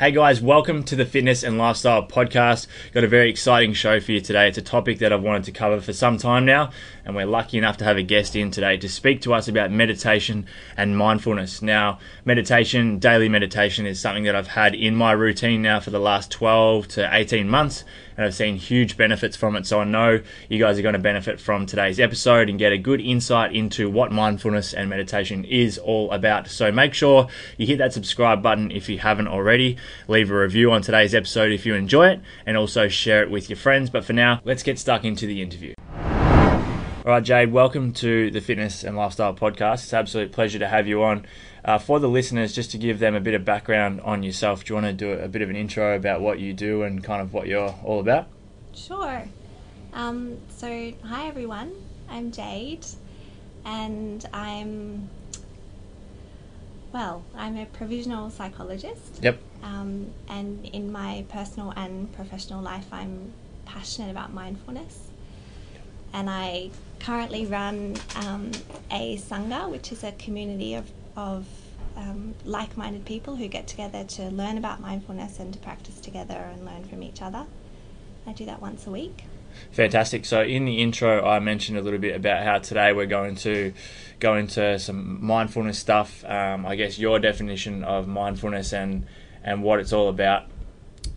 Hey guys, welcome to the Fitness and Lifestyle Podcast. Got a very exciting show for you today. It's a topic that I've wanted to cover for some time now, and we're lucky enough to have a guest in today to speak to us about meditation and mindfulness. Now, meditation, daily meditation, is something that I've had in my routine now for the last 12 to 18 months, and I've seen huge benefits from it. So I know you guys are going to benefit from today's episode and get a good insight into what mindfulness and meditation is all about. So make sure you hit that subscribe button if you haven't already. Leave a review on today's episode if you enjoy it, and also share it with your friends. But for now, let's get stuck into the interview. All right, Jade, welcome to the Fitness and Lifestyle Podcast. It's an absolute pleasure to have you on. Uh, for the listeners, just to give them a bit of background on yourself, do you want to do a bit of an intro about what you do and kind of what you're all about? Sure. Um, so, hi everyone. I'm Jade, and I'm well. I'm a provisional psychologist. Yep. Um, and in my personal and professional life, I'm passionate about mindfulness. And I currently run um, a sangha, which is a community of of um, like-minded people who get together to learn about mindfulness and to practice together and learn from each other. I do that once a week. Fantastic. So, in the intro, I mentioned a little bit about how today we're going to go into some mindfulness stuff. Um, I guess your definition of mindfulness and and what it's all about,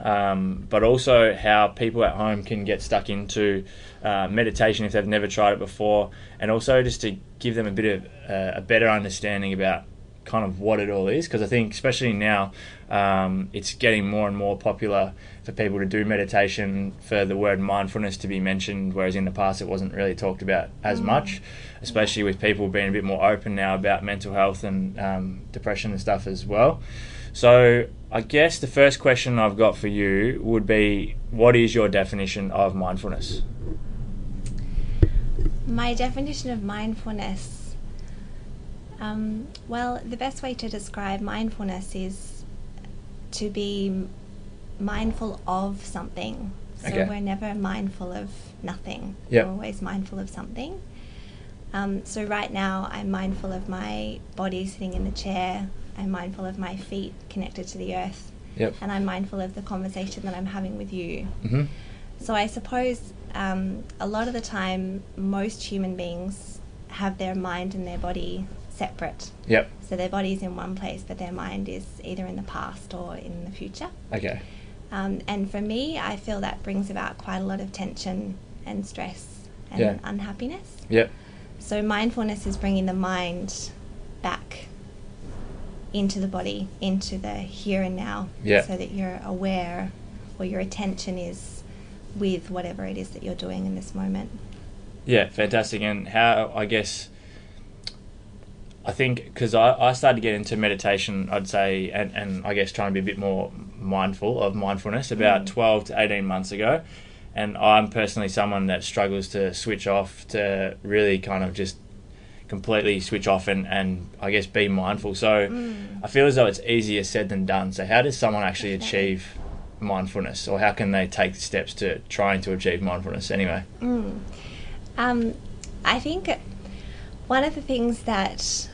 um, but also how people at home can get stuck into uh, meditation if they've never tried it before, and also just to give them a bit of uh, a better understanding about kind of what it all is because I think especially now um, it's getting more and more popular for people to do meditation for the word mindfulness to be mentioned whereas in the past it wasn't really talked about as mm. much especially with people being a bit more open now about mental health and um, depression and stuff as well so I guess the first question I've got for you would be what is your definition of mindfulness? My definition of mindfulness, um, well, the best way to describe mindfulness is to be mindful of something. So okay. we're never mindful of nothing. Yep. We're always mindful of something. Um, so right now, I'm mindful of my body sitting in the chair. I'm mindful of my feet connected to the earth. Yep. And I'm mindful of the conversation that I'm having with you. Mm-hmm. So I suppose um, a lot of the time, most human beings have their mind and their body separate. Yep. So their body is in one place, but their mind is either in the past or in the future. Okay. Um, and for me, I feel that brings about quite a lot of tension and stress and yeah. unhappiness. Yep. So mindfulness is bringing the mind back into the body, into the here and now, yeah. so that you're aware or your attention is with whatever it is that you're doing in this moment. Yeah, fantastic. And how, I guess, I think because I, I started to get into meditation, I'd say, and, and I guess trying to be a bit more mindful of mindfulness about mm. 12 to 18 months ago. And I'm personally someone that struggles to switch off, to really kind of just completely switch off and, and I guess be mindful. So mm. I feel as though it's easier said than done. So, how does someone actually achieve mindfulness, or how can they take steps to trying to achieve mindfulness anyway? Mm. Um, I think one of the things that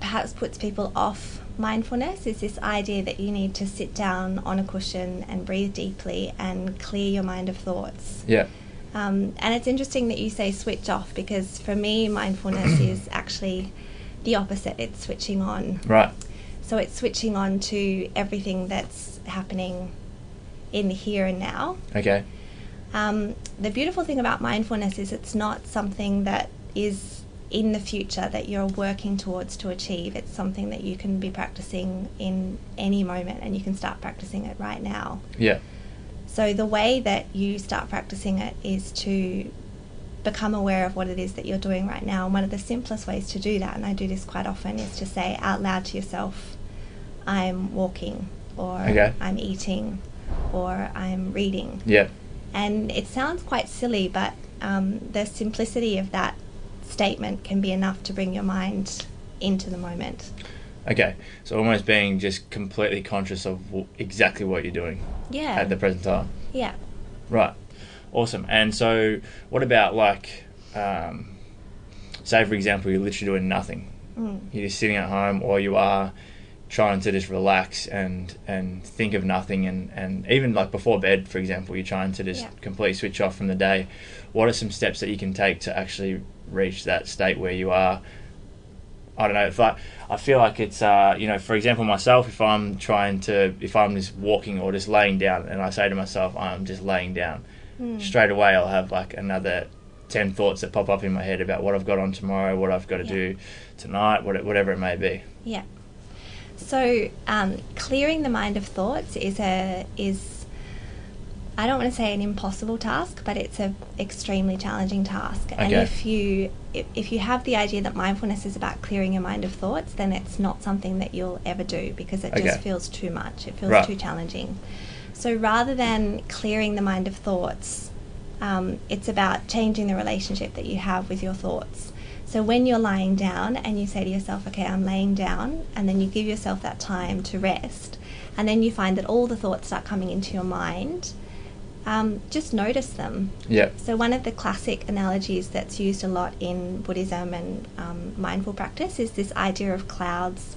perhaps puts people off mindfulness is this idea that you need to sit down on a cushion and breathe deeply and clear your mind of thoughts. Yeah. Um, and it's interesting that you say switch off because for me, mindfulness is actually the opposite. It's switching on. Right. So it's switching on to everything that's happening in the here and now. Okay. Um, the beautiful thing about mindfulness is it's not something that is in the future that you're working towards to achieve. It's something that you can be practicing in any moment and you can start practicing it right now. Yeah. So the way that you start practicing it is to become aware of what it is that you're doing right now. And one of the simplest ways to do that, and I do this quite often, is to say out loud to yourself, I'm walking or okay. I'm eating or I'm reading. Yeah. And it sounds quite silly, but um, the simplicity of that statement can be enough to bring your mind into the moment. Okay, so almost being just completely conscious of w- exactly what you're doing Yeah. at the present time. yeah. Right. Awesome. And so, what about like, um, say for example, you're literally doing nothing. Mm. You're just sitting at home, or you are trying to just relax and and think of nothing, and and even like before bed, for example, you're trying to just Yeah. completely switch off from the day. What are some steps that you can take to actually reach that state where you are? I don't know. If I, I feel like it's, uh, you know, for example, myself, if I'm trying to, if I'm just walking or just laying down, and I say to myself, I'm just laying down, Mm. straight away I'll have like another ten thoughts that pop up in my head about what I've got on tomorrow, what I've got to Yeah. do tonight, what, whatever it may be. Yeah. So um, clearing the mind of thoughts is a is I don't want to say an impossible task, but it's an extremely challenging task. And if you if, if you have the idea that mindfulness is about clearing your mind of thoughts, then it's not something that you'll ever do because it Okay. just feels too much. It feels Right. too challenging. So rather than clearing the mind of thoughts, um, it's about changing the relationship that you have with your thoughts. So when you're lying down and you say to yourself, okay, I'm laying down, and then you give yourself that time to rest, and then you find that all the thoughts start coming into your mind, um, just notice them. Yeah. So one of the classic analogies that's used a lot in Buddhism and um, mindful practice is this idea of clouds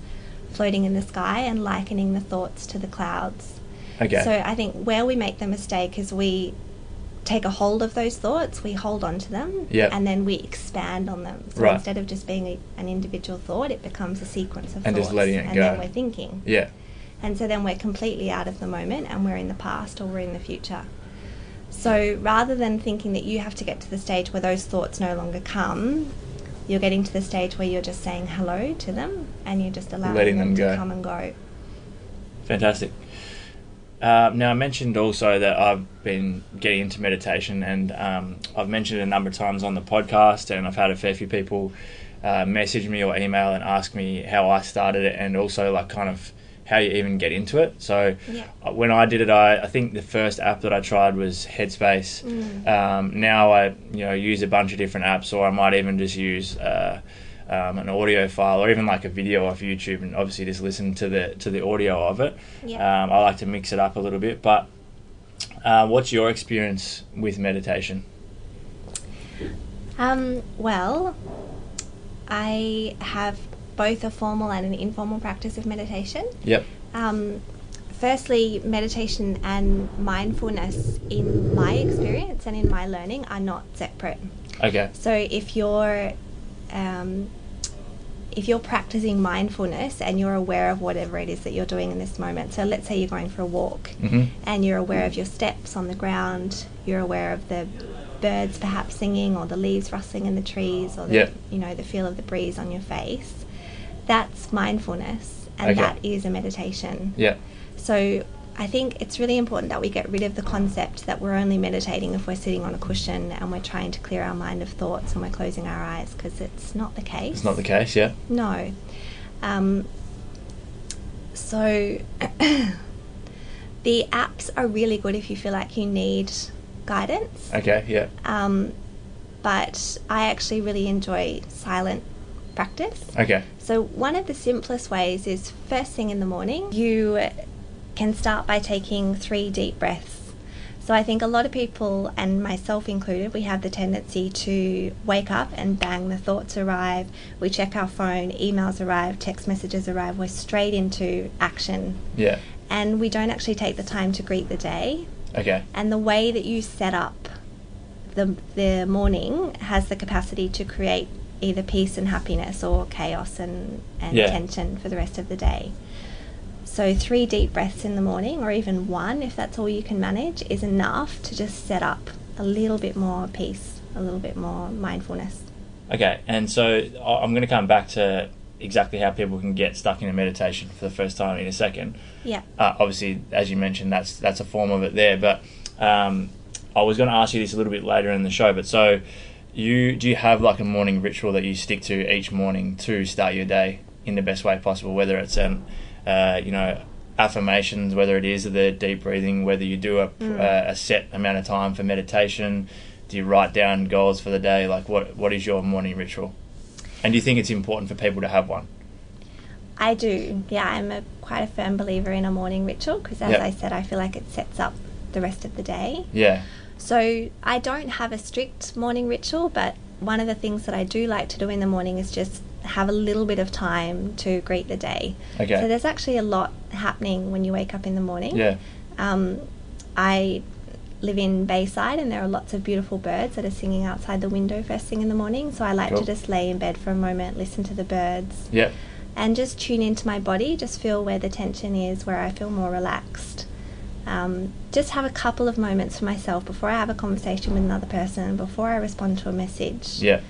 floating in the sky and likening the thoughts to the clouds. Okay. So I think where we make the mistake is we take a hold of those thoughts, we hold on to them, Yep. and then we expand on them. So Right. instead of just being a, an individual thought, it becomes a sequence of And thoughts, just letting it and go. then we're thinking. yeah. And so then we're completely out of the moment and we're in the past or we're in the future. So rather than thinking that you have to get to the stage where those thoughts no longer come, you're getting to the stage where you're just saying hello to them and you're just allowing Letting them, them to come and go. Fantastic. Uh, now, I mentioned also that I've been getting into meditation, and um, I've mentioned it a number of times on the podcast, and I've had a fair few people uh, message me or email and ask me how I started it, and also like kind of how you even get into it. So, Yeah. uh, when I did it, I, I think the first app that I tried was Headspace. Mm. Um, now I you know use a bunch of different apps, or I might even just use. Uh, um, an audio file or even like a video off YouTube and obviously just listen to the to the audio of it. Yeah. Um, I like to mix it up a little bit, but uh, what's your experience with meditation? Um, well, I have both a formal and an informal practice of meditation. Yep. Um, firstly, meditation and mindfulness, in my experience and in my learning, are not separate. Okay. So if you're um, if you're practicing mindfulness and you're aware of whatever it is that you're doing in this moment, so let's say you're going for a walk hmm and you're aware of your steps on the ground, you're aware of the birds perhaps singing or the leaves rustling in the trees or the Yeah. you know the feel of the breeze on your face. That's mindfulness and Okay. that is a meditation. Yeah. So I think it's really important that we get rid of the concept that we're only meditating if we're sitting on a cushion and we're trying to clear our mind of thoughts and we're closing our eyes because it's not the case. It's not the case. Yeah. No. Um, so the apps are really good if you feel like you need guidance. Okay. Yeah. Um, but I actually really enjoy silent practice. Okay. So, one of the simplest ways is first thing in the morning, you can start by taking three deep breaths. So, I think a lot of people, and myself included, we have the tendency to wake up and bang, the thoughts arrive. We check our phone, emails arrive, text messages arrive. We're straight into action. Yeah. And we don't actually take the time to greet the day. Okay. And the way that you set up the, the morning has the capacity to create either peace and happiness or chaos and, and Yeah. tension for the rest of the day. So, three deep breaths in the morning, or even one, if that's all you can manage, is enough to just set up a little bit more peace, a little bit more mindfulness. Okay. And so I- I'm going to come back to exactly how people can get stuck in a meditation for the first time in a second. Yeah. Uh, obviously, as you mentioned, that's that's a form of it there. But um, I was going to ask you this a little bit later in the show. But so, you do you have like a morning ritual that you stick to each morning to start your day in the best way possible? Whether it's an uh, you know affirmations, whether it is the deep breathing, whether you do a, Mm. uh, a set amount of time for meditation, do you write down goals for the day? Like what what is your morning ritual? And do you think it's important for people to have one? I do. Yeah, I'm a quite a firm believer in a morning ritual because, as Yep. I said, I feel like it sets up the rest of the day. Yeah. So I don't have a strict morning ritual, but one of the things that I do like to do in the morning is just have a little bit of time to greet the day. Okay. So there's actually a lot happening when you wake up in the morning. Yeah. Um, I live in Bayside and there are lots of beautiful birds that are singing outside the window first thing in the morning. So I like Cool. to just lay in bed for a moment, listen to the birds, Yeah. and just tune into my body, just feel where the tension is, where I feel more relaxed. Um, just have a couple of moments for myself before I have a conversation with another person, before I respond to a message. Yeah.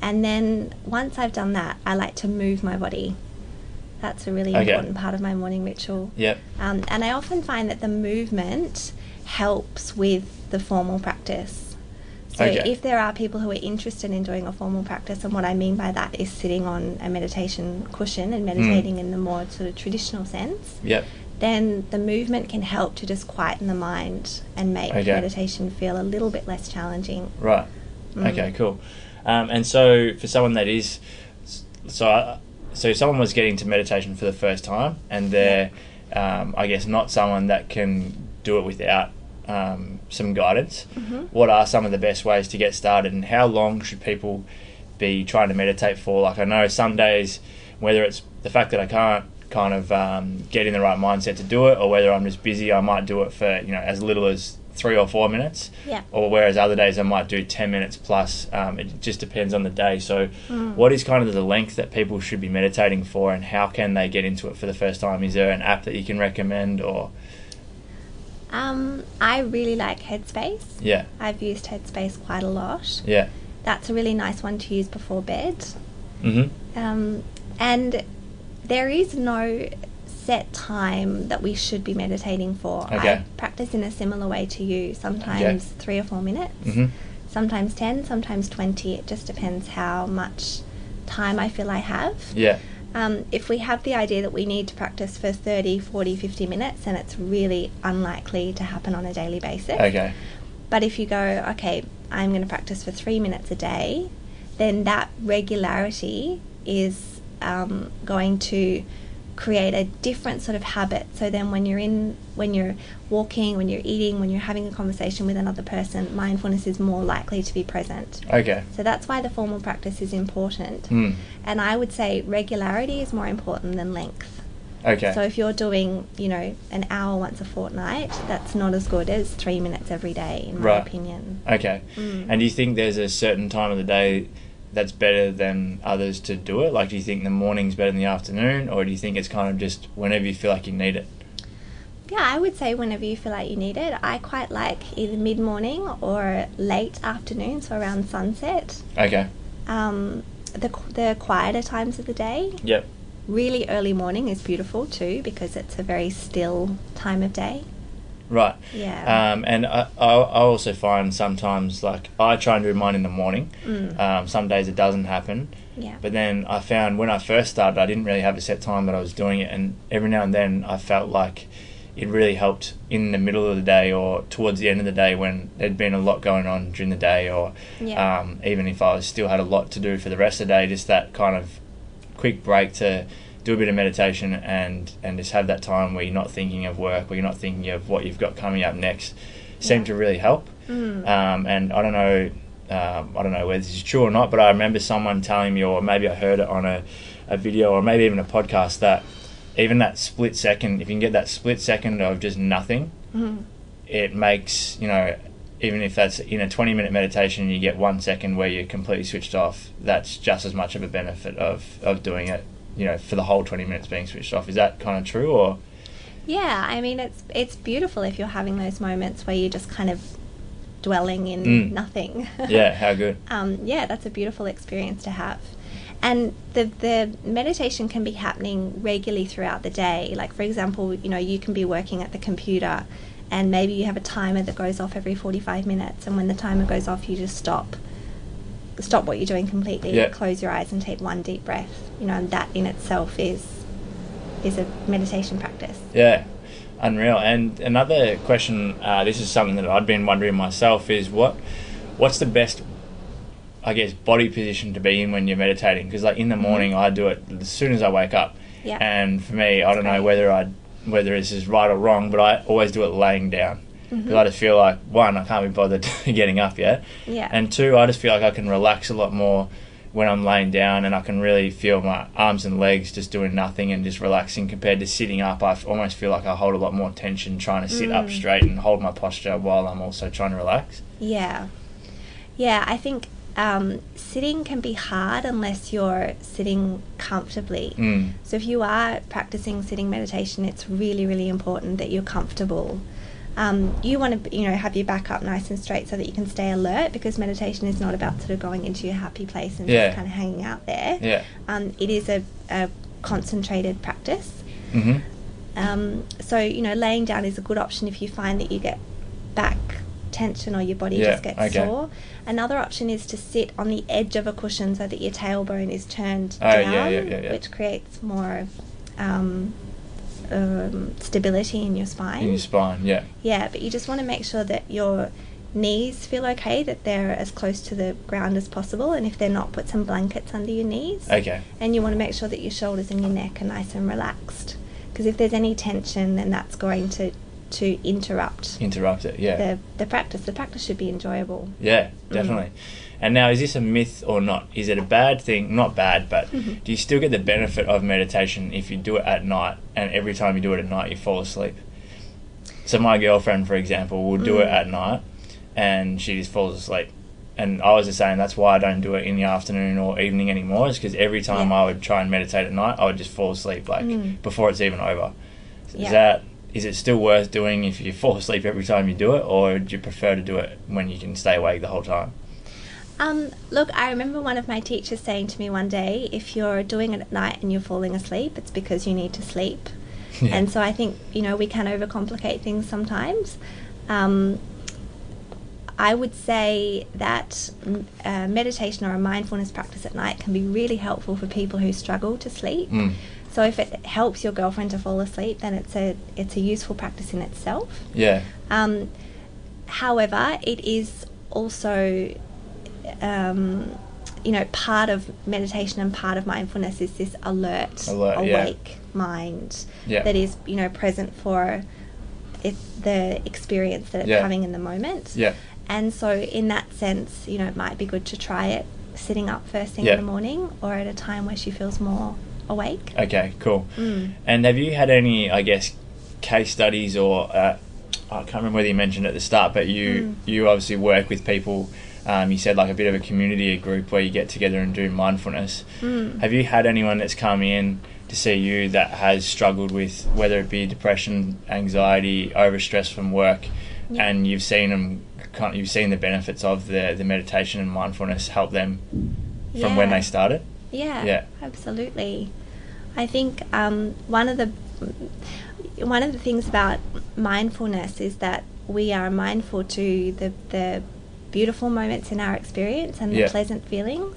And then once I've done that, I like to move my body. That's a really Okay. important part of my morning ritual. Yeah. Um, and I often find that the movement helps with the formal practice. So Okay. if there are people who are interested in doing a formal practice, and what I mean by that is sitting on a meditation cushion and meditating in the more sort of traditional sense, Yep. Then the movement can help to just quieten the mind and make Okay. meditation feel a little bit less challenging. Right. Mm. Okay. Cool. Um, and so for someone that is, so I, so if someone was getting to meditation for the first time and they're, um, I guess, not someone that can do it without um, some guidance, Mm-hmm. what are some of the best ways to get started, and how long should people be trying to meditate for? Like I know some days, whether it's the fact that I can't kind of um, get in the right mindset to do it, or whether I'm just busy, I might do it for you know as little as three or four minutes Yeah. or whereas other days I might do 10 minutes plus. Um, it just depends on the day. So, Mm. what is kind of the length that people should be meditating for, and how can they get into it for the first time? Is there an app that you can recommend, or Um, I really like Headspace. yeah, I've used Headspace quite a lot. yeah, That's a really nice one to use before bed. hmm Um, and there is no set time that we should be meditating for. Okay. I practice in a similar way to you. Sometimes three or four minutes, hmm sometimes 10, sometimes 20. It just depends how much time I feel I have. yeah, Um, if we have the idea that we need to practice for 30, 40, 50 minutes, then it's really unlikely to happen on a daily basis. okay, But if you go, okay, I'm going to practice for three minutes a day, then that regularity is um, going to create a different sort of habit. So then, when you're in, when you're walking, when you're eating, when you're having a conversation with another person, mindfulness is more likely to be present. okay, So that's why the formal practice is important. mm. And I would say regularity is more important than length. okay, So if you're doing, you know, an hour once a fortnight, that's not as good as three minutes every day, in my Right. opinion. okay. Mm. And do you think there's a certain time of the day that's better than others to do it? Like, do you think the morning's better than the afternoon, or do you think it's kind of just whenever you feel like you need it? Yeah, I would say whenever you feel like you need it. I quite like either mid morning or late afternoon, so around sunset. Okay, Um, the, the quieter times of the day. yep, Really early morning is beautiful too because it's a very still time of day. Right. Yeah. Um, and I, I, I also find sometimes like I try and do mine in the morning. Mm. Um, some days it doesn't happen, yeah. but then I found when I first started, I didn't really have a set time that I was doing it, and every now and then I felt like it really helped in the middle of the day or towards the end of the day when there'd been a lot going on during the day, or Yeah. um, even if I was still had a lot to do for the rest of the day, just that kind of quick break to do a bit of meditation and and just have that time where you're not thinking of work, where you're not thinking of what you've got coming up next, seemed Yeah. to really help. Mm. Um, and I don't know, um, I don't know whether this is true or not, but I remember someone telling me, or maybe I heard it on a, a video, or maybe even a podcast, that even that split second, if you can get that split second of just nothing, Mhm. it makes you know, even if that's in a twenty minute meditation, you get one second where you're completely switched off. That's just as much of a benefit of of doing it, you know, for the whole twenty minutes being switched off. Is that kind of true, or Yeah, I mean it's it's beautiful if you're having those moments where you're just kind of dwelling in Mm. nothing. yeah, how good? um, yeah, that's a beautiful experience to have. And the the meditation can be happening regularly throughout the day. Like for example, you know, you can be working at the computer and maybe you have a timer that goes off every 45 minutes and when the timer goes off you just stop stop what you're doing completely Yeah. close your eyes and take one deep breath you know and that in itself is is a meditation practice Yeah, unreal. And another question, uh, this is something that I'd been wondering myself, is what what's the best, I guess, body position to be in when you're meditating? Because like in the morning, I do it as soon as I wake up, Yeah. And for me, I don't know whether I whether this is right or wrong, but I always do it laying down because Mm-hmm. I just feel like one, I can't be bothered getting up yet, Yeah. and two, I just feel like I can relax a lot more when I'm laying down, and I can really feel my arms and legs just doing nothing and just relaxing compared to sitting up. I f- almost feel like I hold a lot more tension trying to sit up Mm. straight and hold my posture while I'm also trying to relax. Yeah. Yeah, I think um, sitting can be hard unless you're sitting comfortably. Mm. So if you are practicing sitting meditation, it's really, really important that you're comfortable. Um, you want to, you know, have your back up nice and straight so that you can stay alert because meditation is not about sort of going into your happy place and Yeah. just kind of hanging out there. Yeah. Um, it is a, a concentrated practice. Mm-hmm. Um, so, you know, laying down is a good option if you find that you get back tension or your body Yeah, just gets okay. sore. Another option is to sit on the edge of a cushion so that your tailbone is turned Oh, down, yeah, yeah, which creates more um, um, stability in your spine. In your spine, yeah. Yeah, but you just want to make sure that your knees feel okay, that they're as close to the ground as possible, and if they're not, put some blankets under your knees. Okay. And you want to make sure that your shoulders and your neck are nice and relaxed. Because if there's any tension, then that's going to, to interrupt Interrupt it, yeah. the, the practice. The practice should be enjoyable. Yeah, definitely. And now, is this a myth or not? Is it a bad thing? Not bad, but Mm-hmm. do you still get the benefit of meditation if you do it at night and every time you do it at night you fall asleep? So, my girlfriend, for example, will do it Mm. at night and she just falls asleep. And I was just saying that's why I don't do it in the afternoon or evening anymore, is because every time Yeah. I would try and meditate at night, I would just fall asleep like Mm. before it's even over. Is Yeah. that is it still worth doing if you fall asleep every time you do it, or do you prefer to do it when you can stay awake the whole time? Um, look, I remember one of my teachers saying to me one day, if you're doing it at night and you're falling asleep, it's because you need to sleep. Yeah. And so I think, you know, we can overcomplicate things sometimes. Um, I would say that mm, uh, meditation or a mindfulness practice at night can be really helpful for people who struggle to sleep. Mm. So if it helps your girlfriend to fall asleep, then it's a it's a useful practice in itself. Yeah. Um, however, it is also, um, you know, part of meditation and part of mindfulness is this alert, Alert, yeah. awake mind Yeah. that is, you know, present for it, the experience that it's Yeah. having in the moment. Yeah. And so, in that sense, you know, it might be good to try it sitting up first thing Yeah. in the morning or at a time where she feels more awake. Okay. Cool. Mm. And have you had any, I guess, case studies or uh, I can't remember whether you mentioned at the start, but you Mm. you obviously work with people. Um, you said like a bit of a community, a group where you get together and do mindfulness. Mm. Have you had anyone that's come in to see you that has struggled with whether it be depression, anxiety, overstress from work, Yeah. and you've seen them, kind you've seen the benefits of the the meditation and mindfulness help them from when they started? Yeah, Yeah. absolutely. I think um, one of the one of the things about mindfulness is that we are mindful to the the beautiful moments in our experience and the Yeah. pleasant feelings,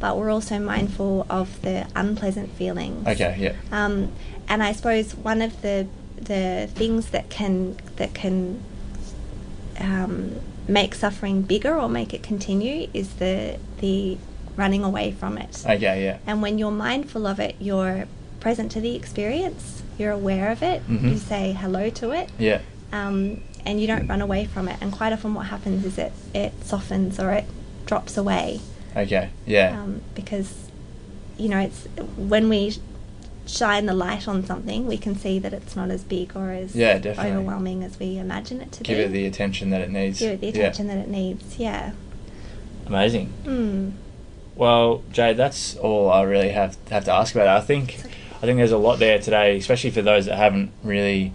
but we're also mindful of the unpleasant feelings. Okay, yeah, Um, and I suppose one of the the things that can that can um, make suffering bigger or make it continue is the the running away from it. okay, yeah, And when you're mindful of it, you're present to the experience. You're aware of it. Mhm. You say hello to it, yeah, um, and you don't run away from it. And quite often, what happens is it it softens or it drops away okay, yeah, um, because you know it's when we shine the light on something, we can see that it's not as big or as Yeah, definitely. overwhelming as we imagine it to give be. Give it the attention that it needs. Give it the Yeah. attention that it needs. Yeah. Amazing. Mm. Well, Jade, that's all I really have have to ask about. it. I think okay. I think there's a lot there today, especially for those that haven't really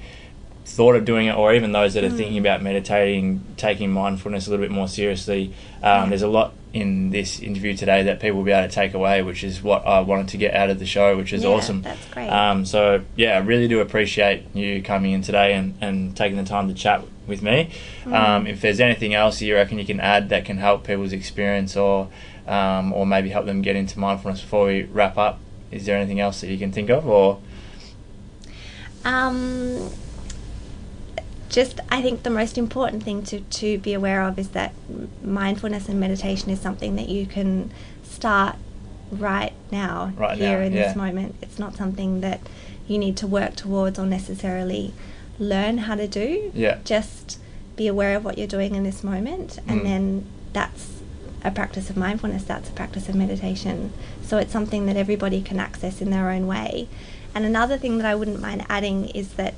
thought of doing it, or even those that are Mm. thinking about meditating, taking mindfulness a little bit more seriously. Um. There's a lot in this interview today that people will be able to take away, which is what I wanted to get out of the show, which is Yeah, awesome. that's great. Um, so yeah, I really do appreciate you coming in today and, and taking the time to chat with me. Mm. Um, if there's anything else you reckon you can add that can help people's experience or um, or maybe help them get into mindfulness before we wrap up, is there anything else that you can think of or Um, just, I think the most important thing to, to be aware of is that mindfulness and meditation is something that you can start right now, Right here now, in yeah. this moment. It's not something that you need to work towards or necessarily learn how to do. Yeah. Just be aware of what you're doing in this moment, and Mm. then that's a practice of mindfulness, that's a practice of meditation. So it's something that everybody can access in their own way. And another thing that I wouldn't mind adding is that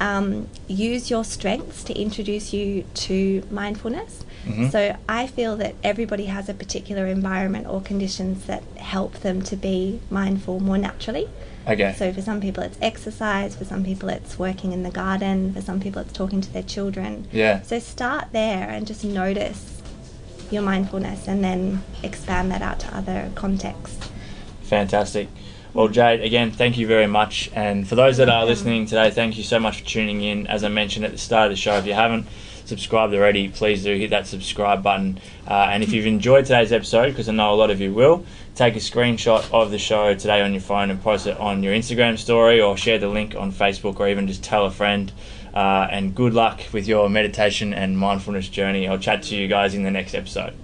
um, use your strengths to introduce you to mindfulness. Mhm. So I feel that everybody has a particular environment or conditions that help them to be mindful more naturally. Okay. So for some people it's exercise, for some people it's working in the garden, for some people it's talking to their children. yeah. So start there and just notice your mindfulness and then expand that out to other contexts. Fantastic. Well, Jade, again, thank you very much. And for those that are listening today, thank you so much for tuning in. As I mentioned at the start of the show, if you haven't subscribed already, please do hit that subscribe button. Uh, and if you've enjoyed today's episode, because I know a lot of you will, take a screenshot of the show today on your phone and post it on your Instagram story or share the link on Facebook or even just tell a friend. Uh, and good luck with your meditation and mindfulness journey. I'll chat to you guys in the next episode.